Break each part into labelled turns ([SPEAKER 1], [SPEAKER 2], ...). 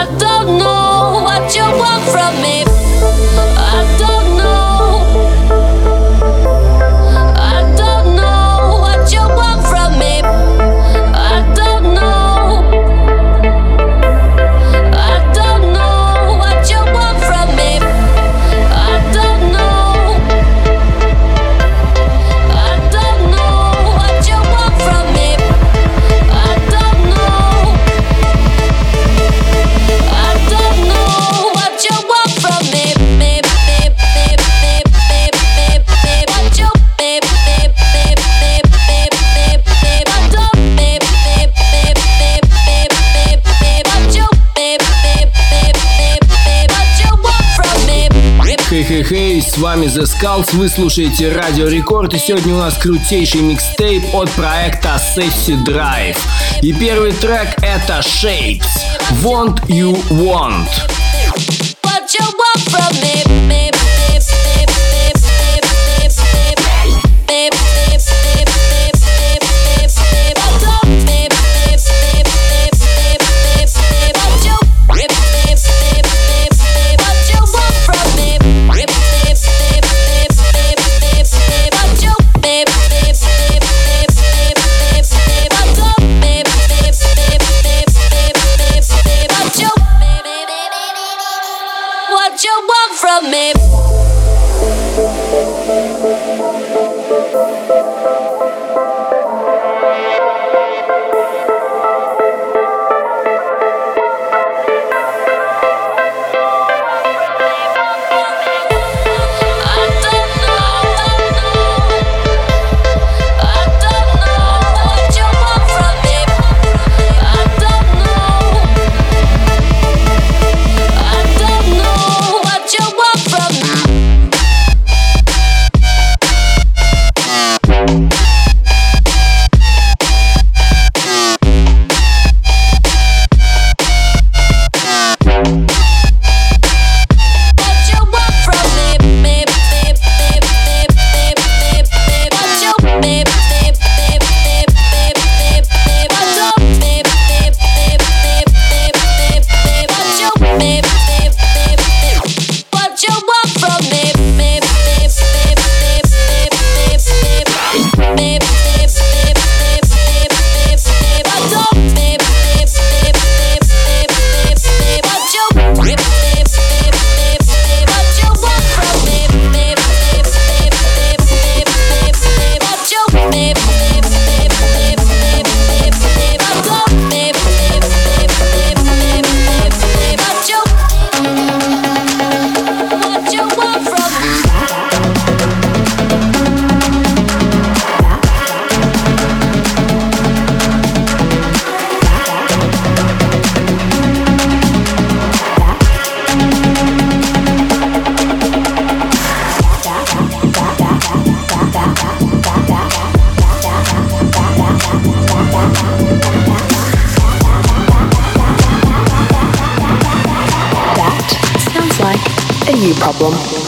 [SPEAKER 1] I don't know what
[SPEAKER 2] you want from me. С вами The Skulls, вы слушаете Радио Рекорд, и сегодня у нас крутейший микстейп от проекта Sexy Drive. И первый трек это Shapes, Want You Want. value
[SPEAKER 3] problem.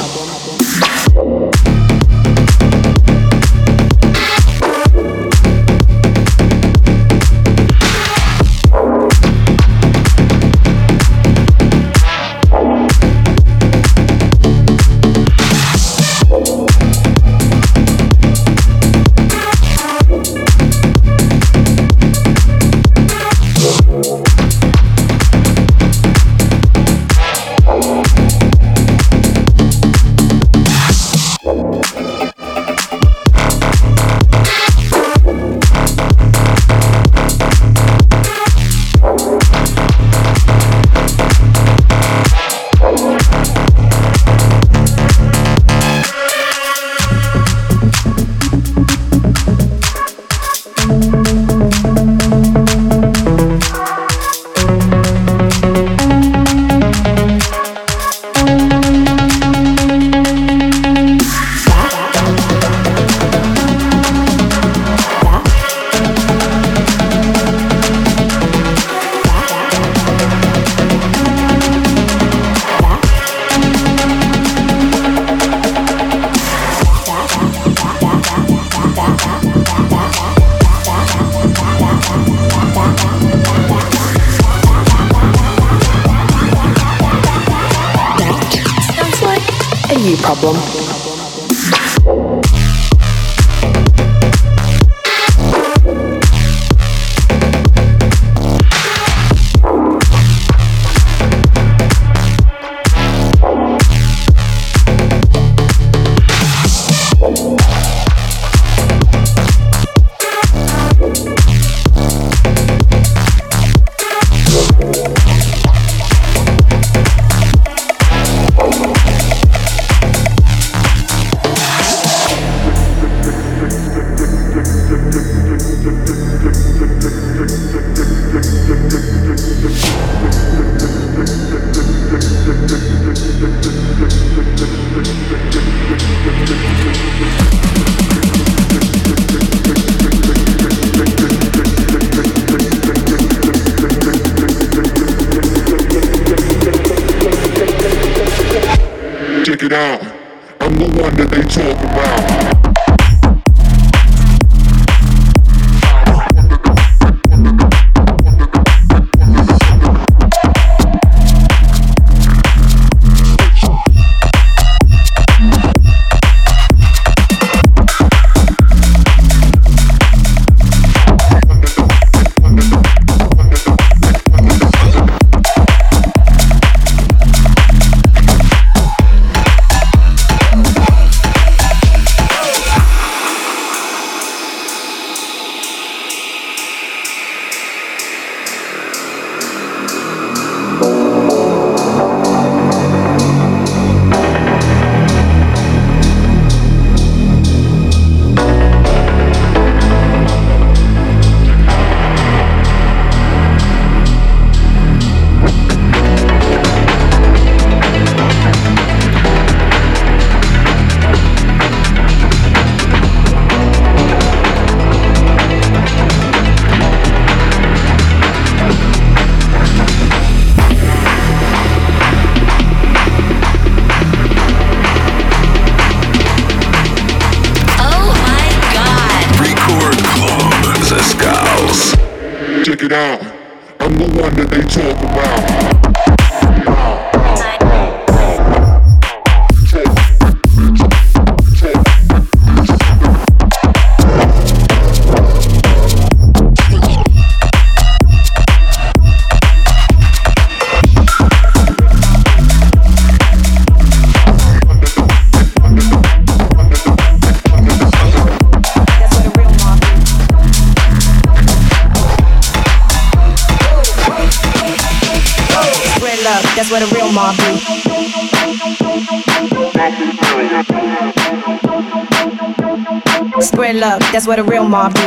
[SPEAKER 4] Love, that's what a real mob do.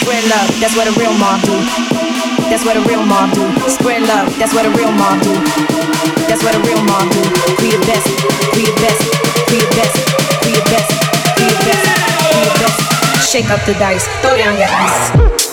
[SPEAKER 4] Spread love, that's what a real mob do. That's what a real mob do. Spread love, that's what a real mob do. That's what a real mob do. Be the best, be the best, be the best, be the best, be the best, be the best. Shake up the dice, throw down your ice.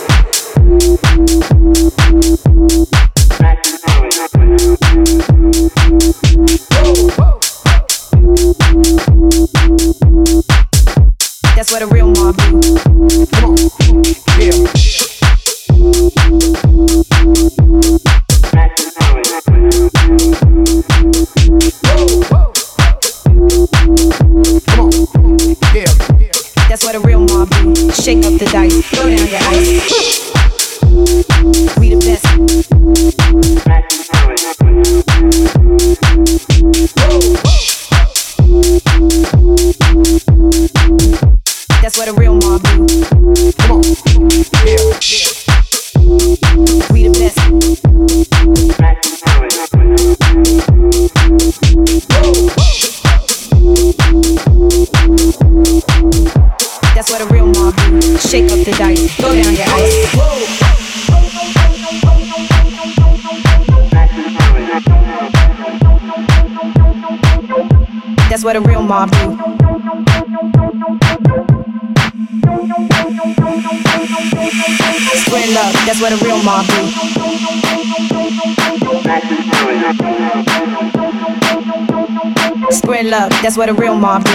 [SPEAKER 4] That's what a real mob do.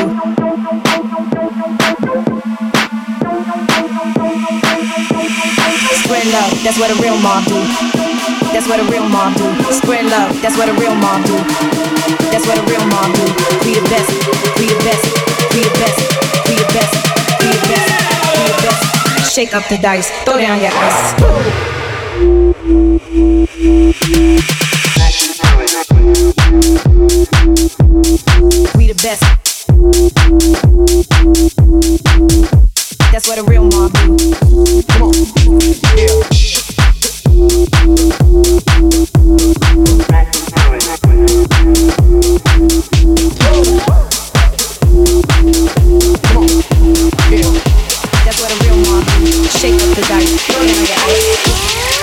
[SPEAKER 4] Spread love, that's what a real mob do. That's what a real mob do. Spread love. That's what a real mob do. That's what a real mob do. Be the best. Be the best. Be the best. Be the best. Be the best. Be the best. Shake up the dice. Throw down your ice. The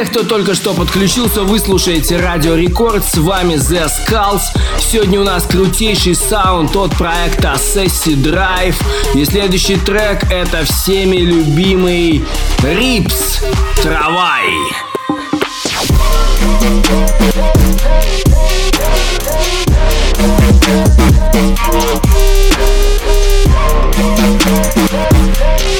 [SPEAKER 5] всех кто только что подключился, вы слушаете Радио Рекорд. С вами The Skulls. Сегодня у нас крутейший саунд от проекта Sessi Drive. И следующий трек это всеми любимый Рипс Травай.
[SPEAKER 6] Bring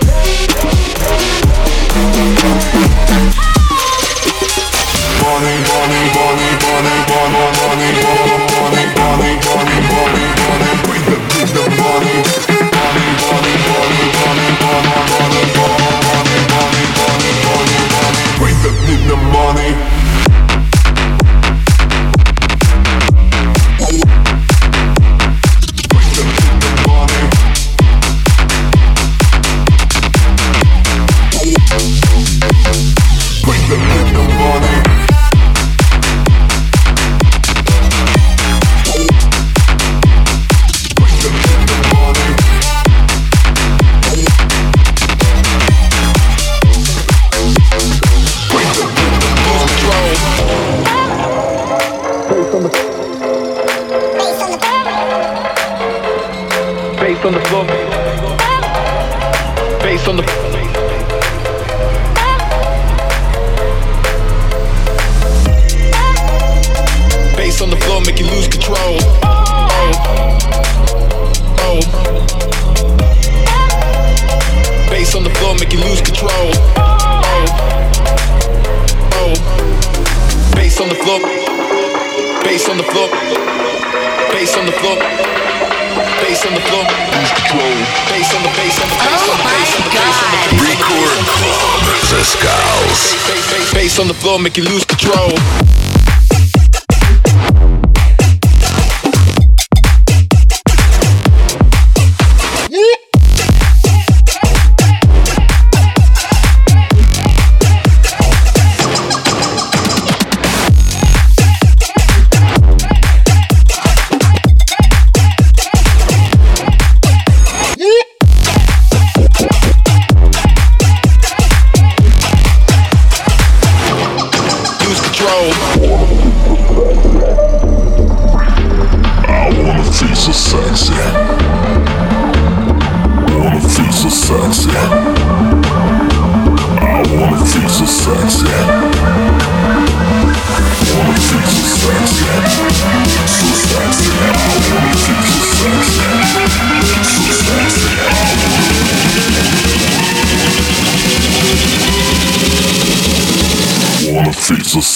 [SPEAKER 7] bass, on the floor, make you. Lose control.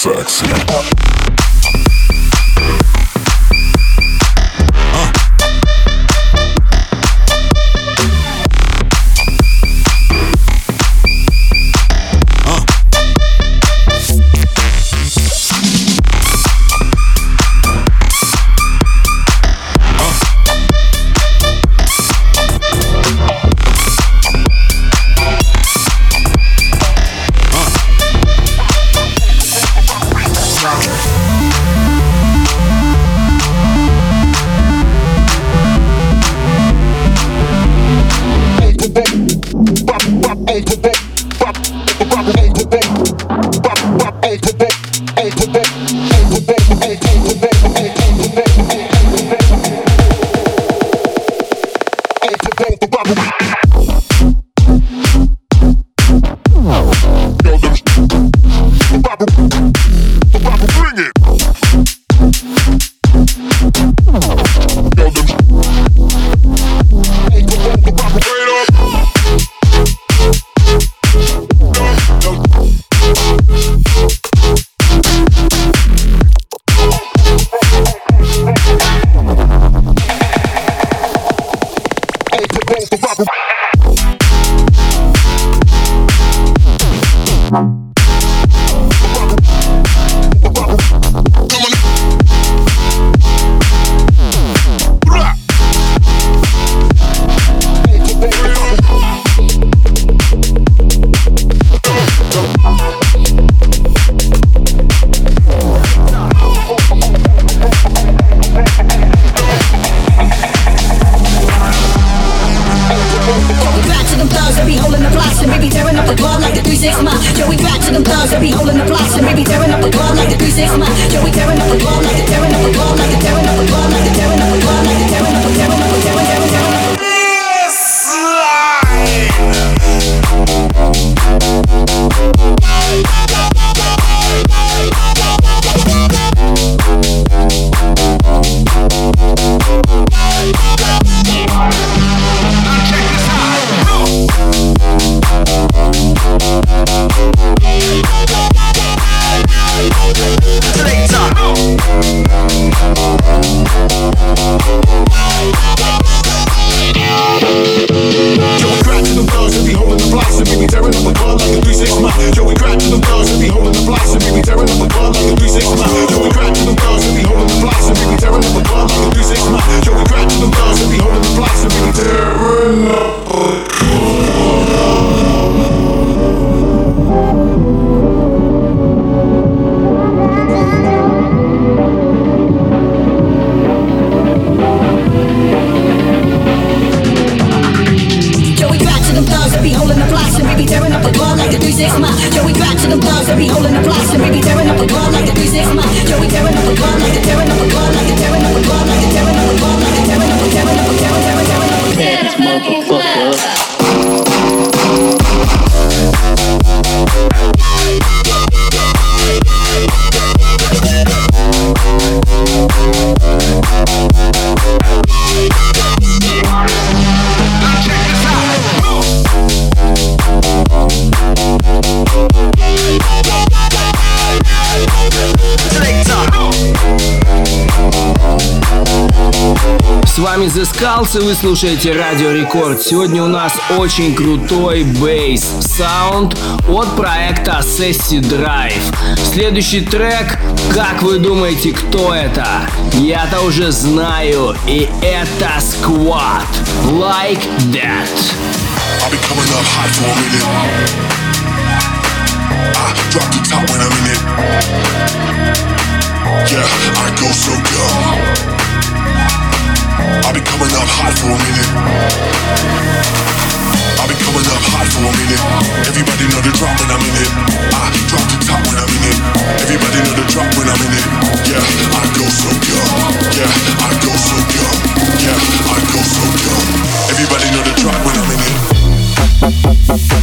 [SPEAKER 7] Feet off the wall, the
[SPEAKER 6] robbery. Skulls,
[SPEAKER 5] и вы слушаете Радио Рекорд. Сегодня у нас очень крутой бейс саунд от проекта Sessi Drive. Следующий трек, как вы думаете, кто это? Я-то уже знаю, и это Squad. Like that.
[SPEAKER 8] The. Yeah, I go so dumb. I'll be coming up hot for a minute. I'll be coming up hot for a minute. Everybody know the drop when I'm in it. I drop the top when I'm in it. Everybody know the drop when I'm in it. Yeah, I go so young. Yeah, I go so young. Yeah, I go so young. Everybody know the drop when I'm in it.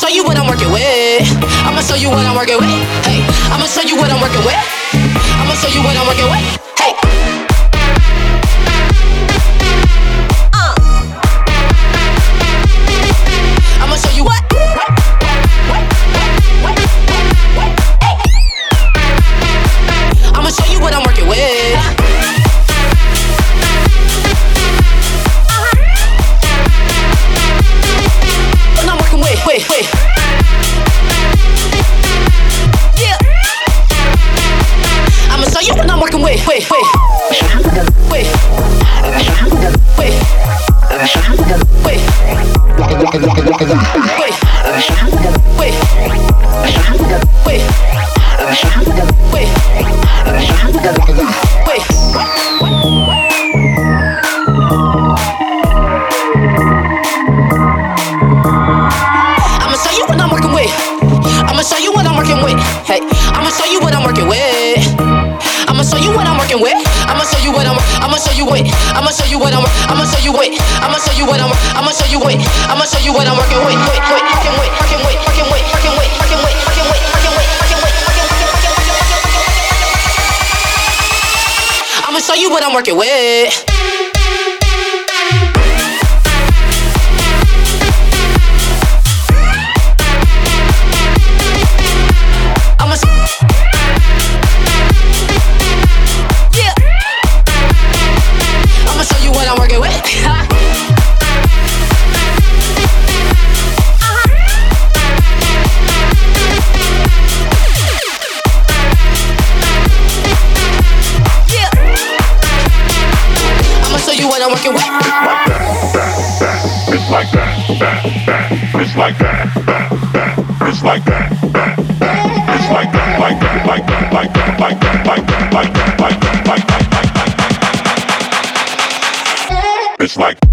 [SPEAKER 9] show you what I'm
[SPEAKER 5] working with. I'ma show you what I'm working with. Hey, I'ma show you
[SPEAKER 10] what I'm working with.
[SPEAKER 6] I'ma show you what I'm working with. Hey. I'm working with. Like that, that, that. It's like that, that, that. It's like that, that, that. It's like that, that, that. It's like like like like like like like like like like. It's like.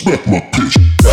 [SPEAKER 6] smack my bitch.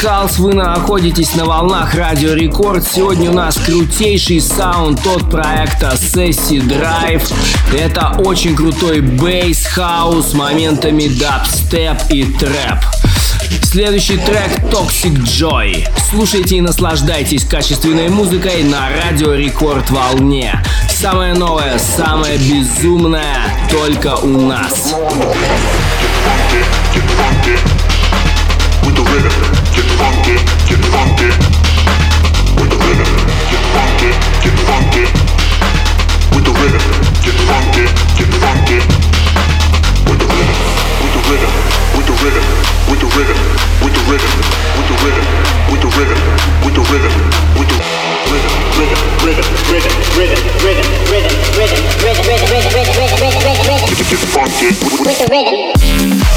[SPEAKER 6] Skulls, вы находитесь на волнах Радио Рекорд. Сегодня у нас крутейший саунд от проекта Sessi Drive. Это очень крутой бейс хаус с моментами дабстеп и трэп. Следующий трек Toxic Joy. Слушайте и наслаждайтесь качественной музыкой на Радио Рекорд волне. Самое новое, самое безумное только у нас. With the rhythm. with the rhythm.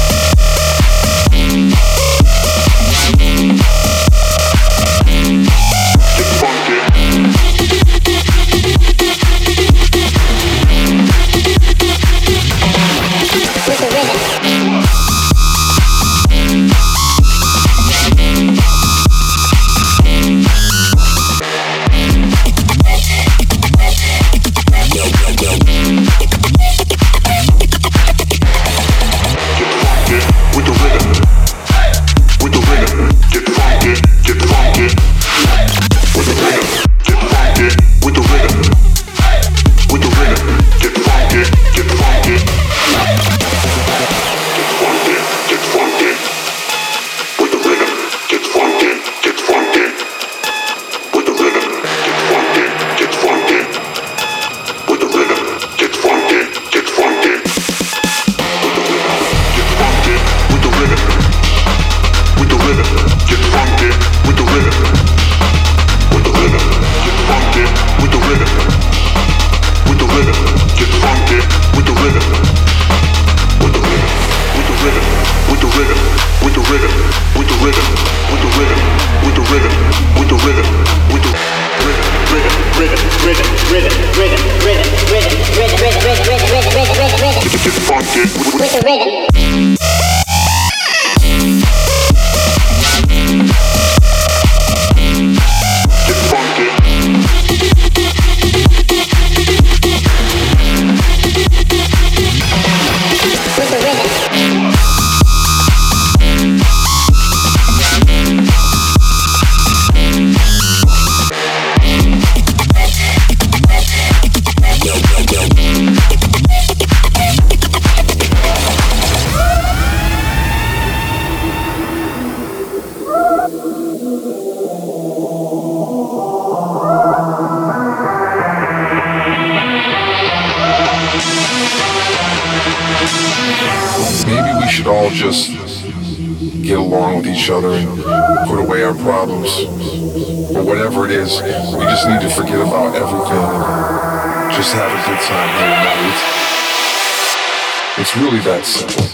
[SPEAKER 11] whatever it is, we just need to forget about everything just have a good time here now. It's, it's really that simple.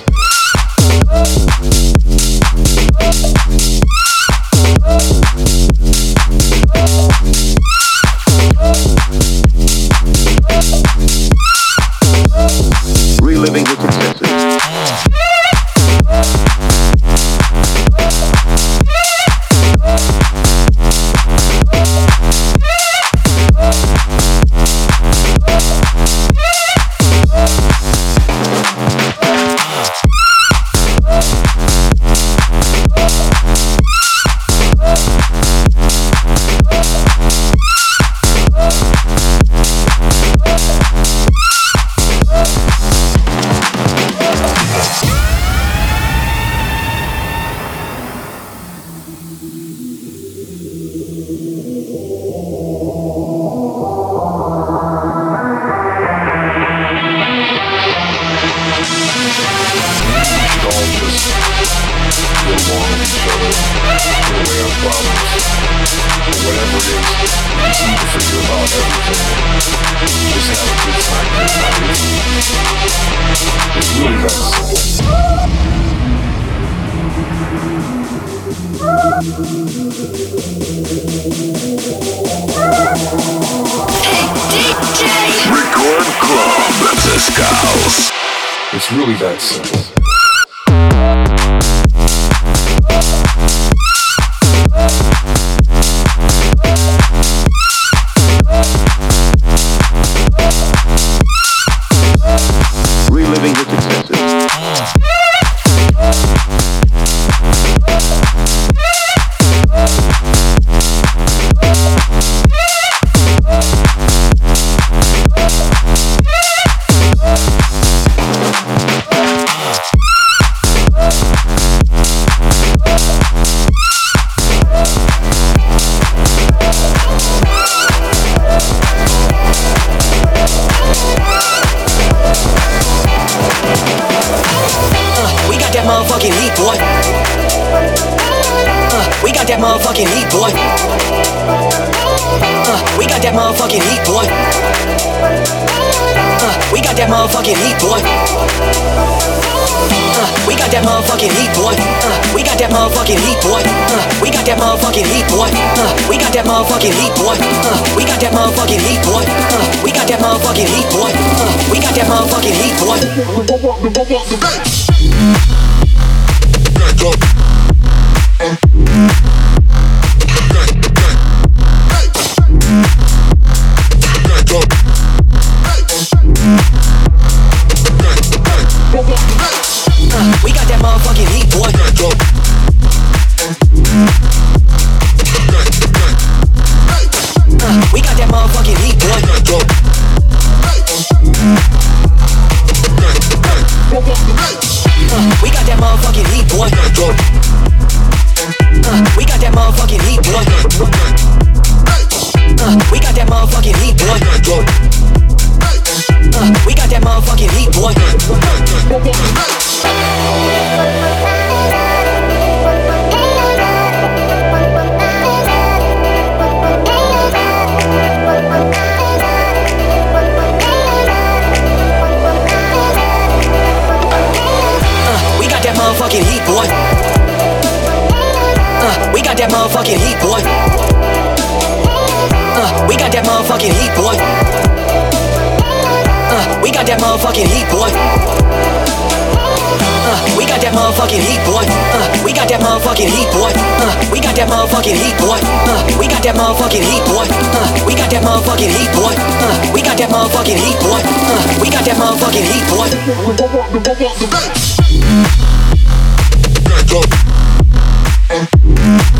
[SPEAKER 12] motherfucking heat, boy. Uh, we got that motherfucking heat, boy. Uh, we got that motherfucking heat, boy. Uh, we got that motherfucking heat, boy. Uh, we got that motherfucking heat, boy. Uh, we got that motherfucking heat, boy. Uh, we got that motherfucking heat, boy. Uh, we got that motherfucking heat, boy. Uh, we got that motherfucking heat, boy. Uh, we got that motherfucking heat, boy.
[SPEAKER 6] Back up.
[SPEAKER 12] Uh.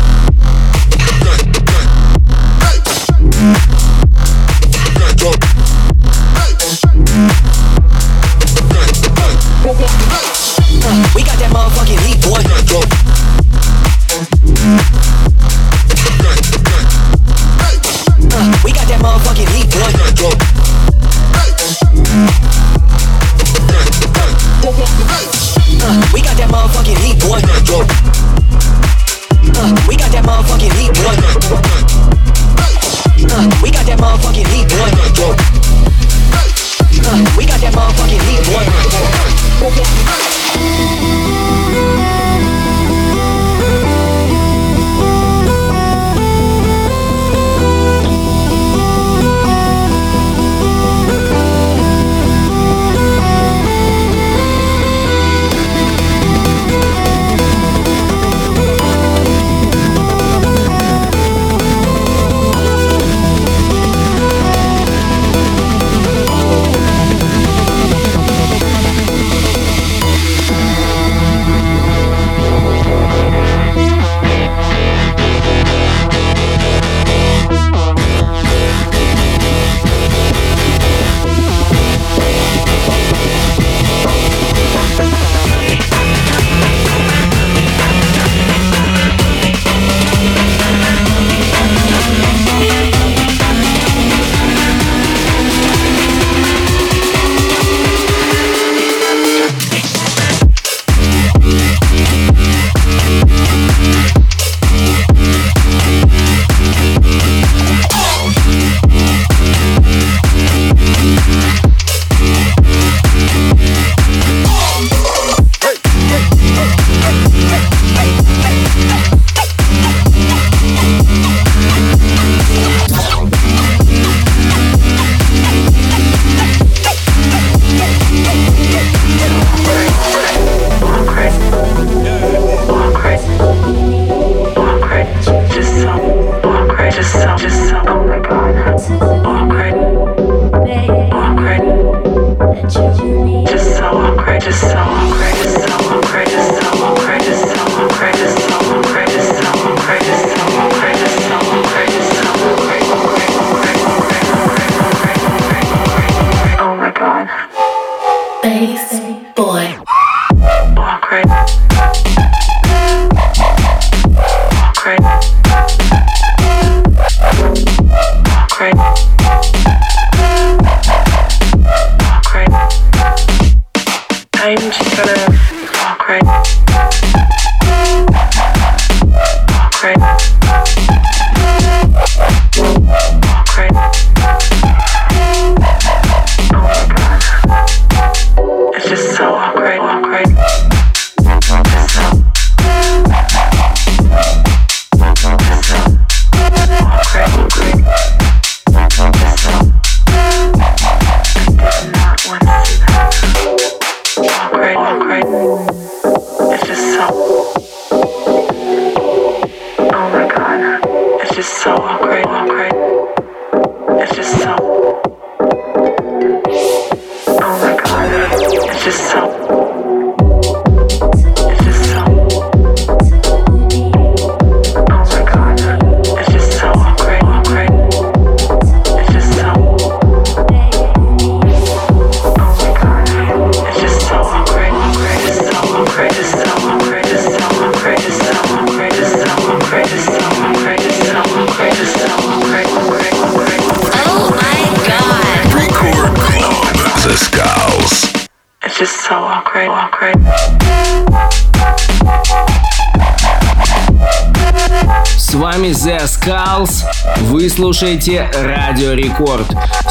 [SPEAKER 12] Слушаете Радио Рекорд.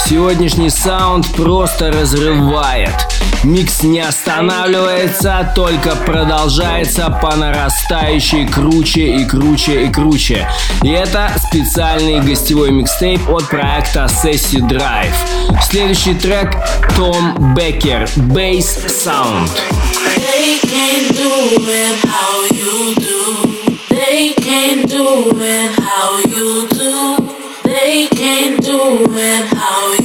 [SPEAKER 12] Сегодняшний саунд просто разрывает. Микс не останавливается, только продолжается по нарастающей круче и круче и круче. И это специальный гостевой микстейп от проекта Sessi Drive. Следующий трек Том Беккер Bass Sound. They can do it how you. Can't how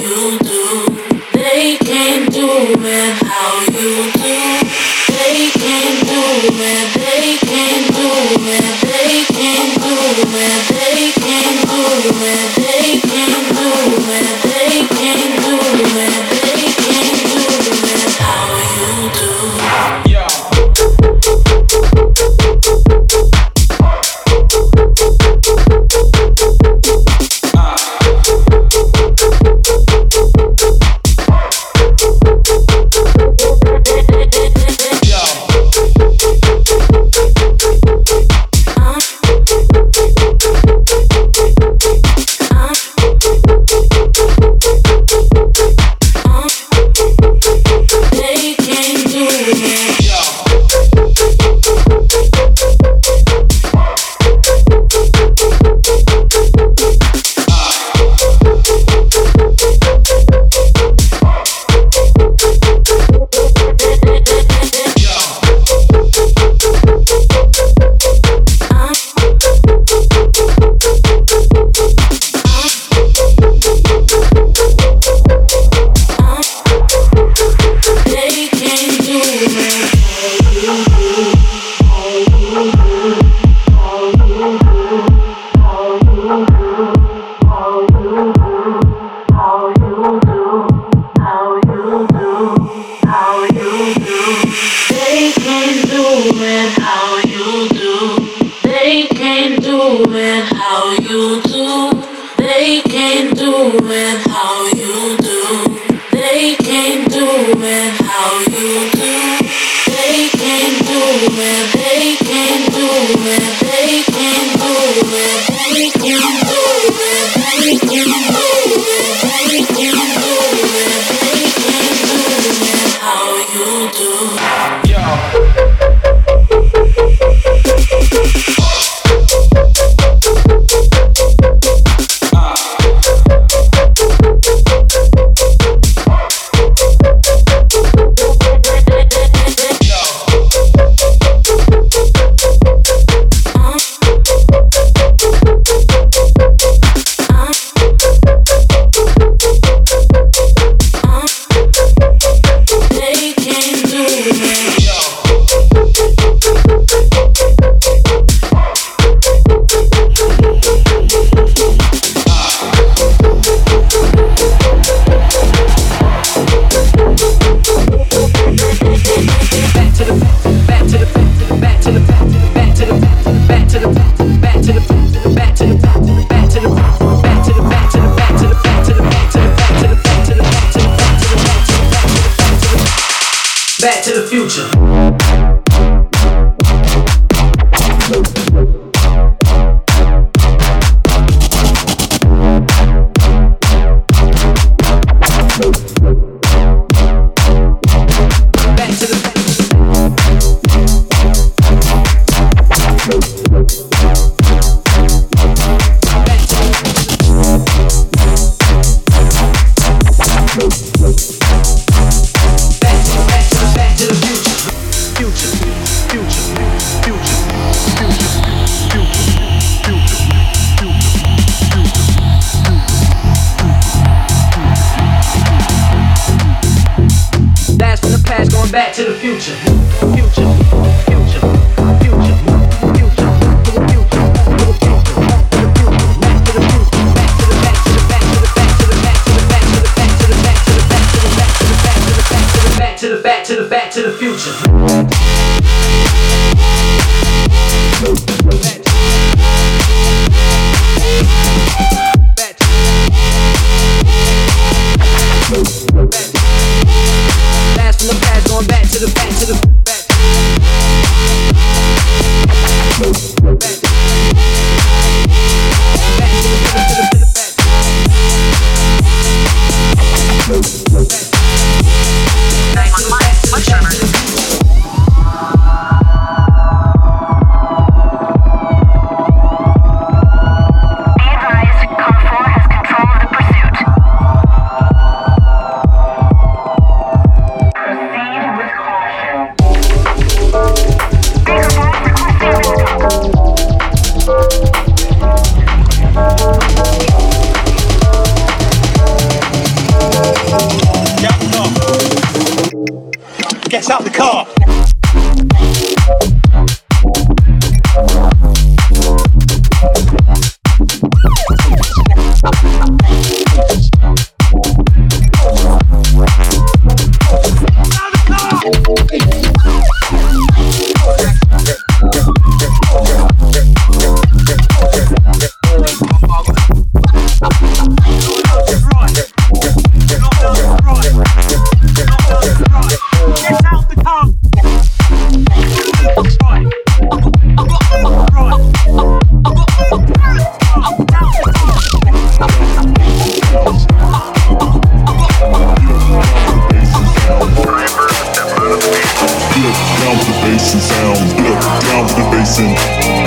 [SPEAKER 12] bass and sounds.
[SPEAKER 6] Get up,
[SPEAKER 12] down for the bass and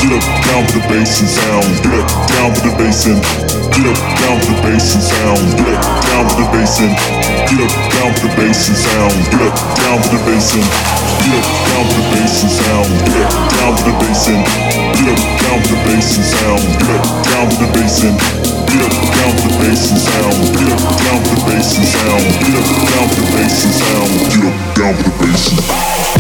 [SPEAKER 6] get up,
[SPEAKER 12] down for the bass and sounds.
[SPEAKER 6] Get up,
[SPEAKER 12] down for the bass and
[SPEAKER 6] get up,
[SPEAKER 12] down for the bass and sounds.
[SPEAKER 6] Get up,
[SPEAKER 2] down for the bass and get up, down for the bass and sounds. Get up, down for the bass and get up, down for the bass and sounds. Get up, down for the bass and get up, down for the bass and sounds. Get up, down for the bass and get up, down for the bass and sounds. Get up, down for the bass and sounds. Get up, down for the bass and sounds. Get up, down for the
[SPEAKER 13] bass and sounds.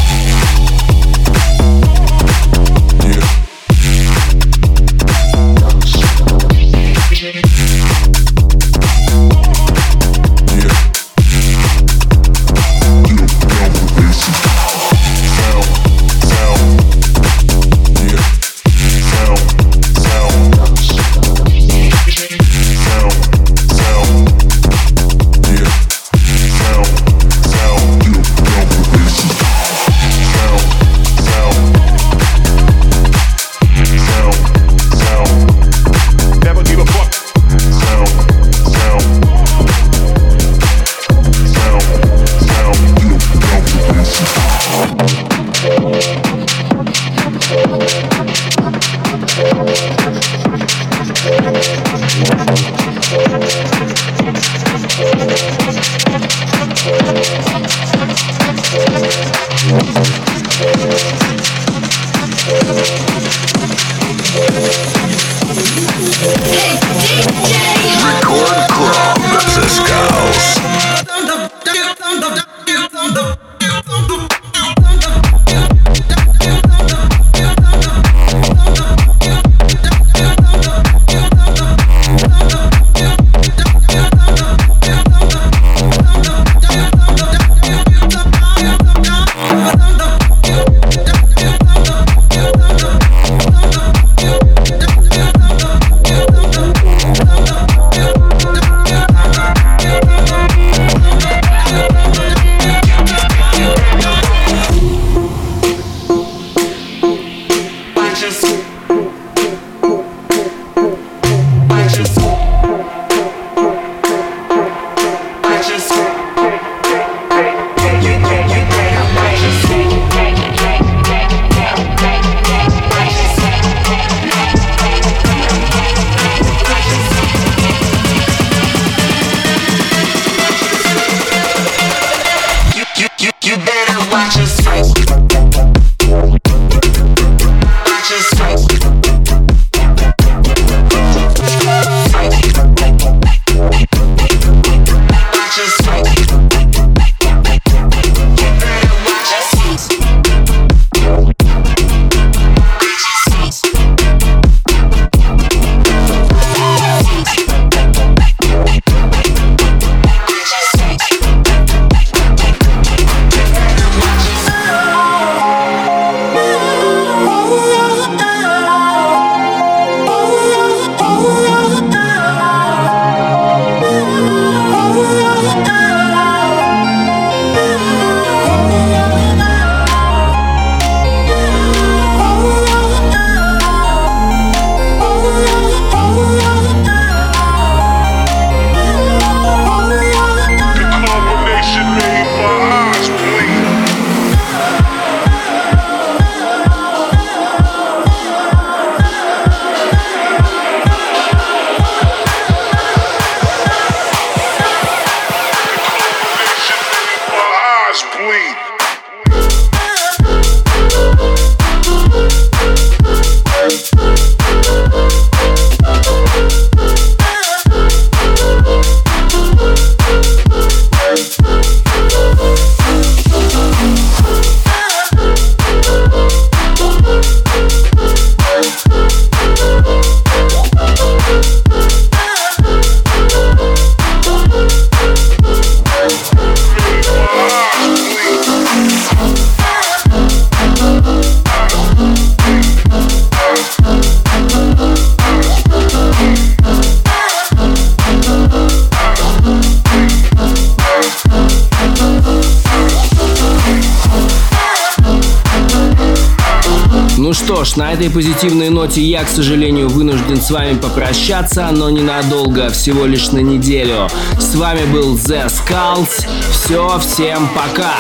[SPEAKER 13] На этой позитивной ноте я, к сожалению, вынужден с вами попрощаться, но ненадолго, всего лишь на неделю. С вами был The Skulls. Все, всем пока!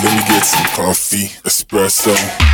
[SPEAKER 8] Let me get some coffee, espresso.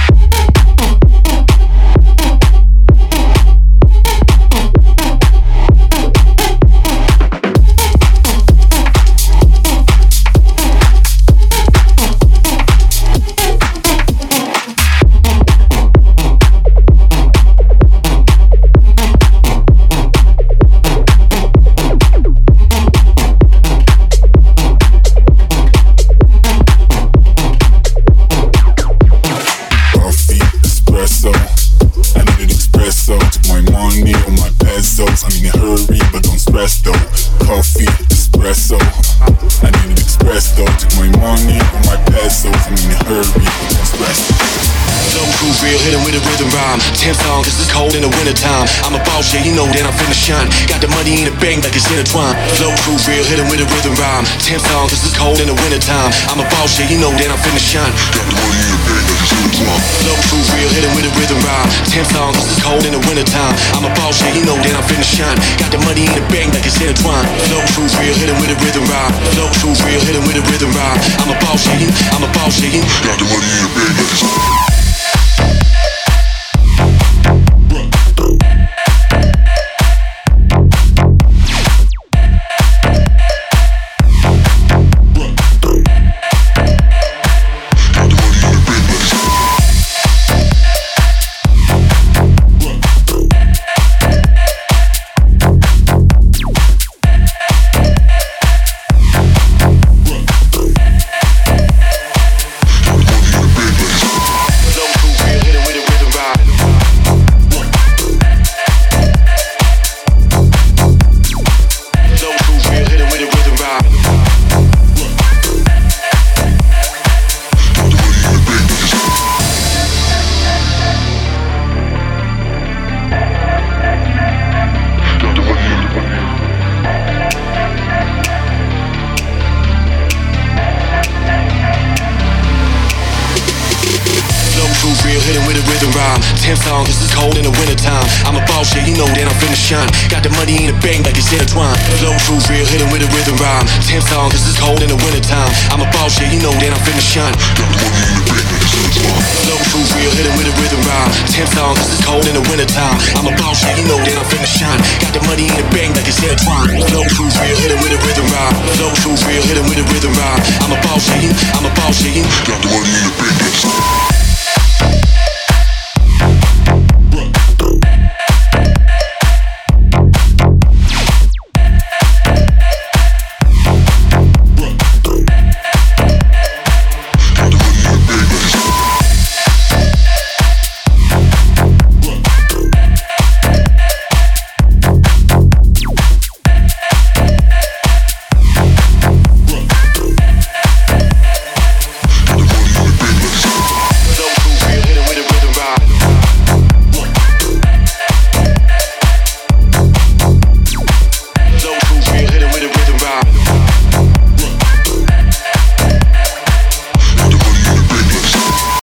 [SPEAKER 8] intertwined. Flow crew real, hit him with a rhythm rhyme. Ten songs, this is cold in the wintertime. I'm a boss, yeah, you know that I'm finna shine. Got the money in the bank, like it's intertwined. Flow crew real, hit him with a rhythm rhyme. Ten songs, this is cold in the wintertime. I'm a boss, yeah, you know that I'm finna shine. Got the money in the bank, like it's intertwined. Flow crew real, hit him with a rhythm rhyme. Flow crew real, hit him with a rhythm rhyme. I'm a boss, yeah, I'm a boss, yeah. Got the money in the bank, like it's intertwined.